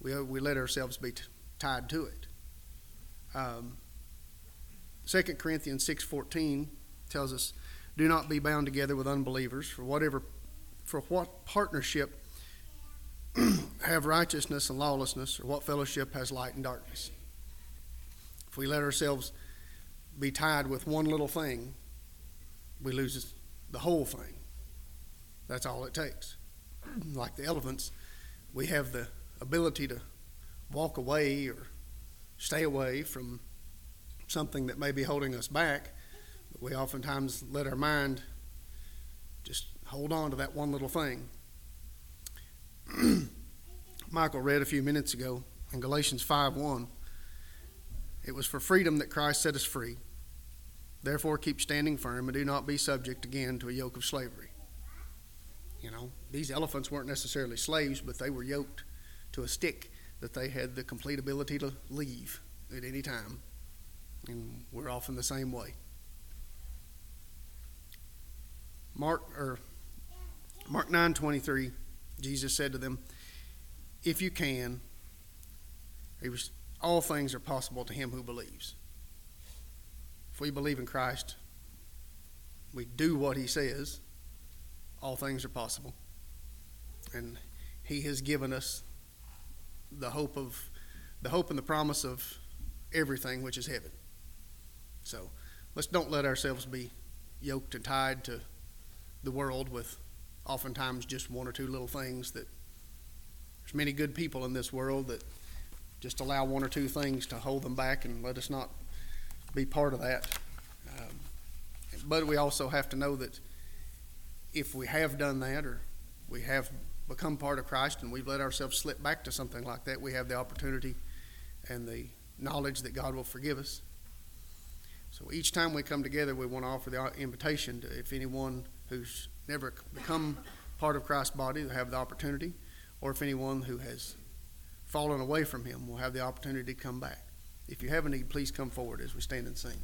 we, we let ourselves be t- tied to it. Um, 2 Corinthians 6.14 tells us, Do not be bound together with unbelievers, for whatever for what partnership have righteousness and lawlessness, or what fellowship has light and darkness? If we let ourselves be tied with one little thing, we lose the whole thing. That's all it takes. Like the elephants, we have the ability to walk away or stay away from something that may be holding us back, but we oftentimes let our mind just hold on to that one little thing. Michael read a few minutes ago in Galatians 5 1. It was for freedom that Christ set us free. Therefore, keep standing firm and do not be subject again to a yoke of slavery. You know, these elephants weren't necessarily slaves, but they were yoked to a stick that they had the complete ability to leave at any time. And we're often the same way. Mark or Mark 9:23 Jesus said to them, "If you can, all things are possible to him who believes." If we believe in Christ, we do what he says, all things are possible. And he has given us the hope of the hope and the promise of everything which is heaven. So let's don't let ourselves be yoked and tied to the world with oftentimes just one or two little things that there's many good people in this world that just allow one or two things to hold them back and let us not be part of that. Um, but we also have to know that if we have done that or we have become part of Christ and we've let ourselves slip back to something like that, we have the opportunity and the knowledge that God will forgive us. So each time we come together, we want to offer the invitation to if anyone who's never become part of Christ's body will have the opportunity, or if anyone who has fallen away from Him will have the opportunity to come back. If you have a need, please come forward as we stand and sing.